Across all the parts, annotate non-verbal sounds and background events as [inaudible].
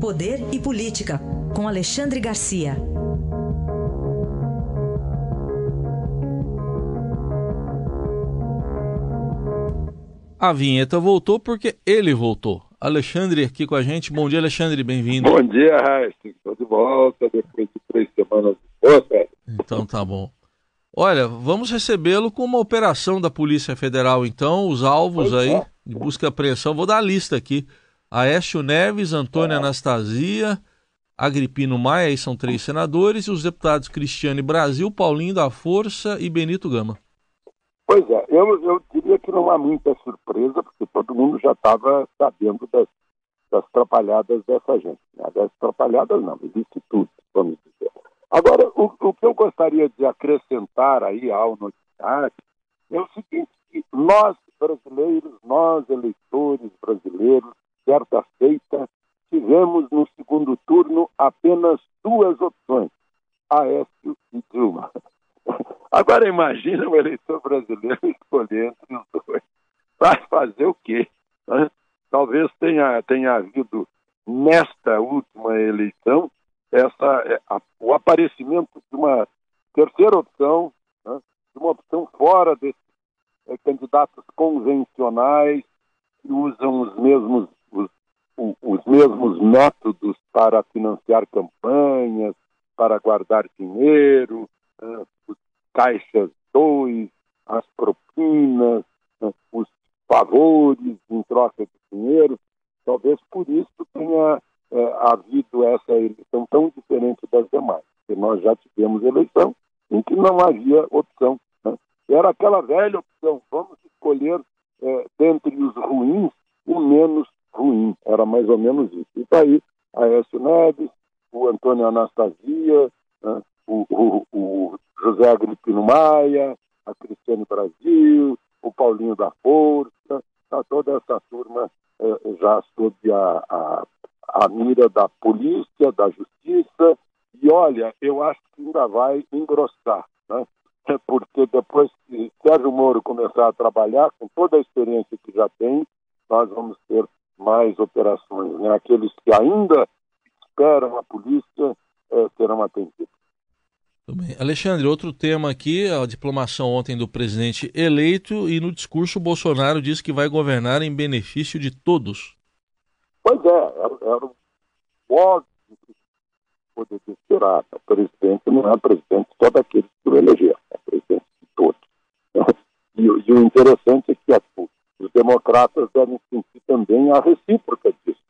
Poder e Política, com Alexandre Garcia. A vinheta voltou porque ele voltou. Alexandre aqui com a gente. Bom dia, Alexandre, bem-vindo. Bom dia, Raíssa. Estou de volta depois de três semanas de. Então tá bom. Olha, vamos recebê-lo com uma operação da Polícia Federal, então, os alvos aí é. de busca e apreensão. Vou dar a lista aqui. Aécio Neves, Antônia é. Anastasia, Agripino Maia, aí são três senadores, e os deputados Cristiane Brasil, Paulinho da Força e Benito Gama. Pois é, eu, eu diria que não há muita surpresa, porque todo mundo já estava sabendo das, das trapalhadas dessa gente. Né? Das trapalhadas não, existe tudo, vamos dizer. Agora, o, o que eu gostaria de acrescentar aí ao noticiário é o seguinte, nós brasileiros, nós eleitores brasileiros, certa feita, tivemos no segundo turno apenas duas opções, Aécio e Dilma. [laughs] Agora imagina o eleitor brasileiro [laughs] escolher entre os dois. Vai fazer o quê? Talvez tenha, tenha havido nesta última eleição essa, é, a, o aparecimento de uma terceira opção, né? de uma opção fora desses é, candidatos convencionais que usam os mesmos, os, os mesmos métodos para financiar campanhas, para guardar dinheiro, né? os caixas 2, as propinas, né, os favores em troca de dinheiro. Talvez por isso tenha é, havido essa eleição tão diferente das demais, porque nós já tivemos eleição em que não havia opção. Né? Era aquela velha opção, vamos escolher é, dentre os ruins o menos ruim. Era mais ou menos isso. E daí tá a Aécio Neves, o Antônio Anastasia, né? o, o, o José Agripino Maia, a Cristiane Brasil, o Paulinho da Força, tá toda essa turma eh, já sob a, a, a mira da polícia, da justiça, e olha, eu acho que ainda vai engrossar, né? porque depois que Sérgio Moro começar a trabalhar, com toda a experiência que já tem, nós vamos ter mais operações. Né? Aqueles que ainda esperam a polícia eh, serão atendidos. Alexandre, outro tema aqui, a diplomação ontem do presidente eleito e no discurso Bolsonaro disse que vai governar em benefício de todos. Pois é, era, era óbvio que poderia esperar. O presidente não é presidente só daqueles que o elegeram, é presidente de todos. [laughs] E, e o interessante é que a, os democratas devem sentir também a recíproca disso.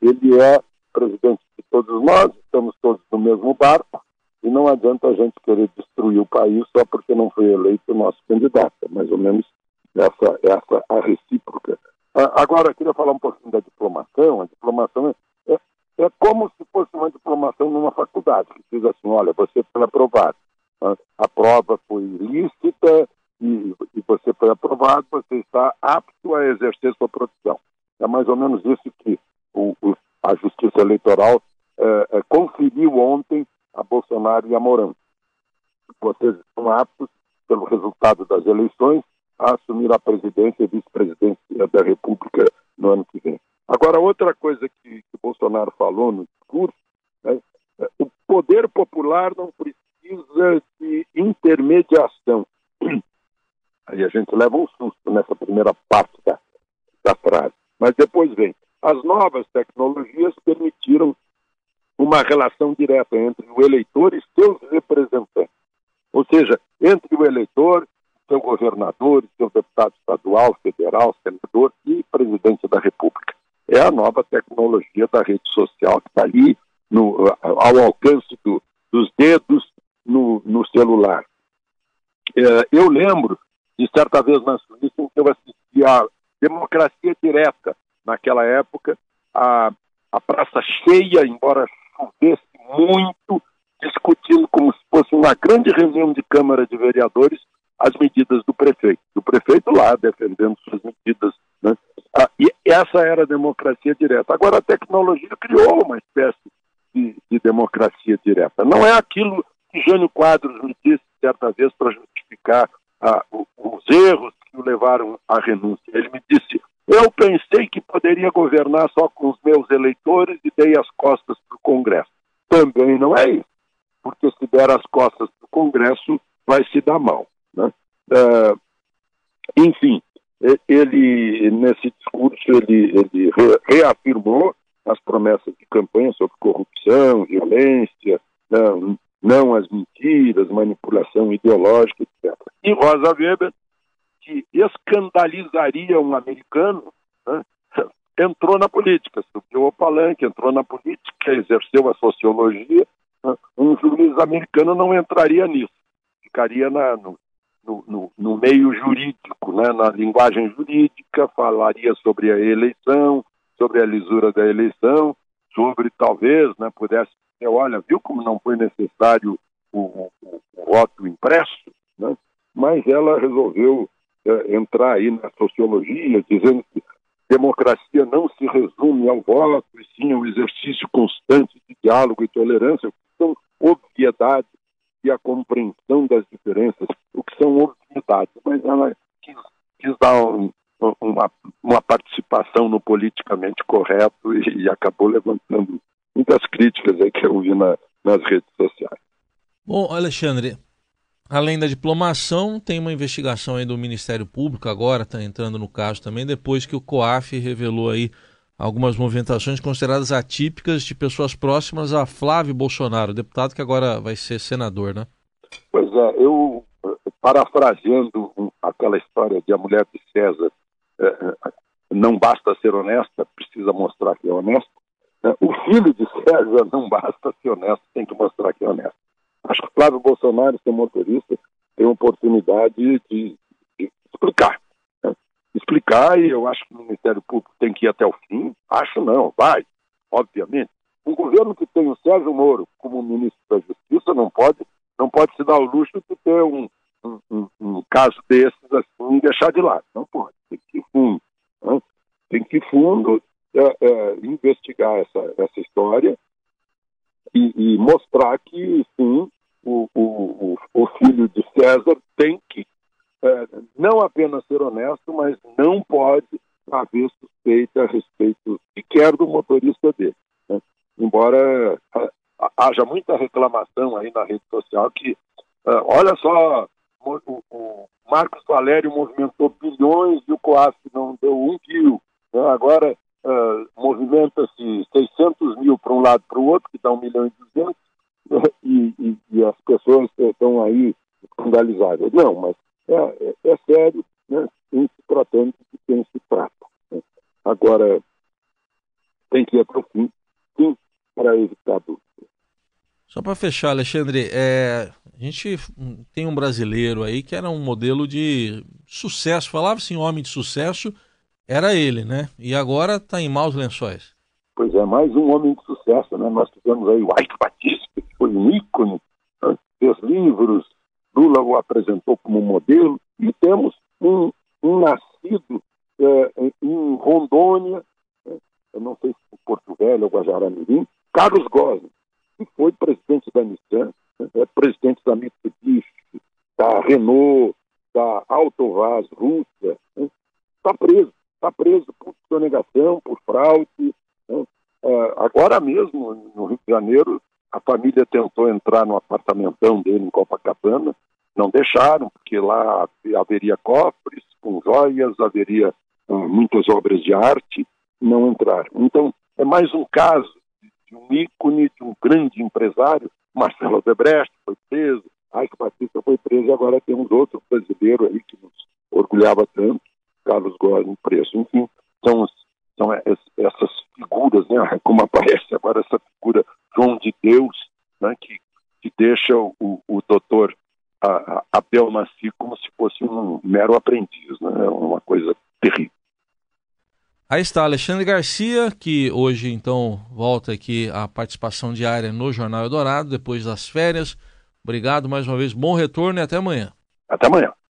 Ele é presidente de todos nós, estamos todos no mesmo barco, e não adianta a gente querer destruir o país só porque não foi eleito o nosso candidato. É mais ou menos essa, essa a recíproca. Agora, eu queria falar um pouquinho da diplomação. A diplomação é, é, é como se fosse uma diplomação numa faculdade, que diz assim, olha, você foi aprovado. A prova foi lícita e, e você foi aprovado, você está apto a exercer sua profissão. É mais ou menos isso que o, o, a Justiça Eleitoral é, é, conferiu ontem a Bolsonaro e a Mourão. Vocês estão aptos, pelo resultado das eleições, a assumir a presidência e vice-presidência da República no ano que vem. Agora, outra coisa que, que Bolsonaro falou no discurso, né, é, o poder popular não precisa de intermediação. [clears throat] Aí a gente leva um susto nessa primeira parte da, da frase. Mas depois vem, as novas tecnologias permitiram uma relação direta entre o eleitor e seus representantes. Ou seja, entre o eleitor, seu governador, seu deputado estadual, federal, senador e presidente da República. É a nova tecnologia da rede social que está ali no, ao alcance do, dos dedos no, no celular. É, eu lembro de certa vez em que eu assisti a democracia direta naquela época, a, a praça cheia, embora chovesse muito, discutindo como se fosse uma grande reunião de Câmara de Vereadores as medidas do prefeito. O prefeito lá defendendo suas medidas. Né? Ah, e essa era a democracia direta. Agora, a tecnologia criou uma espécie de, de democracia direta. Não é aquilo que Jânio Quadros me disse certa vez para justificar erros que o levaram à renúncia. Ele me disse: Eu pensei que poderia governar só com os meus eleitores e dei as costas para o Congresso. Também não é isso, porque se der as costas para o Congresso, vai se dar mal. Né? Uh, enfim, ele, nesse discurso, ele, ele reafirmou as promessas de campanha sobre corrupção, violência, não, não as mentiras, manipulação ideológica, etc. E Rosa Weber, que escandalizaria um americano, né, [laughs] entrou na política, subiu ao palanque, entrou na política, exerceu a sociologia. Né, um juiz americano não entraria nisso, ficaria na, no, no, no, meio jurídico, né, na linguagem jurídica, falaria sobre a eleição, sobre a lisura da eleição, sobre talvez né, pudesse dizer, olha, viu como não foi necessário o, o, o voto impresso? Né? Mas ela resolveu é, entrar aí na sociologia, dizendo que democracia não se resume ao voto, e sim ao exercício constante de diálogo e tolerância, que são obviedades e a compreensão das diferenças, o que são obviedades. Mas ela quis, quis dar um, uma, uma, participação no politicamente correto e, e, acabou levantando muitas críticas aí que eu vi na, nas redes sociais. Bom, Alexandre, além da diplomação, tem uma investigação aí do Ministério Público agora, está entrando no caso também, depois que o COAF revelou aí algumas movimentações consideradas atípicas de pessoas próximas a Flávio Bolsonaro, deputado que agora vai ser senador, né? Pois é, eu, parafraseando aquela história de a mulher de César, é, é, não basta ser honesta, precisa mostrar que é honesta. Né? O filho de César não basta ser honesto, tem que mostrar que é honesto. Acho que Flávio Bolsonaro, ser motorista, tem oportunidade de, de explicar explicar e eu acho que o Ministério Público tem que ir até o fim. Acho não, vai, obviamente. Um governo que tem o Sérgio Moro como ministro da Justiça não pode, não pode se dar o luxo de ter um, um, um, um caso desses assim e deixar de lado. Não pode, tem que ir fundo. Né? Tem que ir fundo é, é, investigar essa, essa história e, e mostrar que, sim, o, o, o, filho de César tem que é, não apenas ser honesto, mas não pode haver suspeita a respeito sequer do motorista dele. Né? Embora haja muita reclamação aí na rede social que, uh, olha só, o, o, Marcos Valério movimentou bilhões e o COAF não deu um quilo. Né? Agora uh, movimenta-se 600 mil para um lado para o outro, que dá um milhão e duzentos, né? [laughs] e, e, e as pessoas estão aí escandalizadas. Não, mas é, é, é sério, né, em se tratando de quem se trata. Né. Agora, tem que ir até o fim, para evitar dúvida. Só para fechar, Alexandre, é, a gente tem um brasileiro aí que era um modelo de sucesso, falava-se em homem de sucesso, era ele, né? E agora está em maus lençóis. Pois é, mais um homem de sucesso, né? Nós tivemos aí o Ike Batista, foi um ícone, né? fez livros, Lula o apresentou como modelo, e temos um, um nascido é, em Rondônia, é, eu não sei se Porto Velho ou Guajará-Mirim, Carlos Gosling, que foi presidente da Nissan, né, é presidente da Mitsubishi, da Renault, da Autovaz Rússia, está né, preso, está preso por sonegação, por fraude. Né, é, agora mesmo, no Rio de Janeiro, a família tentou entrar no apartamentão dele em Copacabana, não deixaram, porque lá haveria cofres com joias, haveria uh, muitas obras de arte, não entraram. Então, é mais um caso de um ícone, de um grande empresário, Marcelo Debrecht foi preso, Ike Batista foi preso, e agora temos outro brasileiro aí que nos orgulhava tanto, Carlos Gomes preso. Enfim, são, são essas figuras, né, [laughs] como aparece agora essa João de Deus, né, que, que deixa o, o doutor Abel Maci como se fosse um mero aprendiz, né, é uma coisa terrível. Aí está Alexandre Garcia, que hoje então volta aqui a participação diária no Jornal Eldorado, depois das férias. Obrigado mais uma vez, bom retorno e até amanhã. Até amanhã.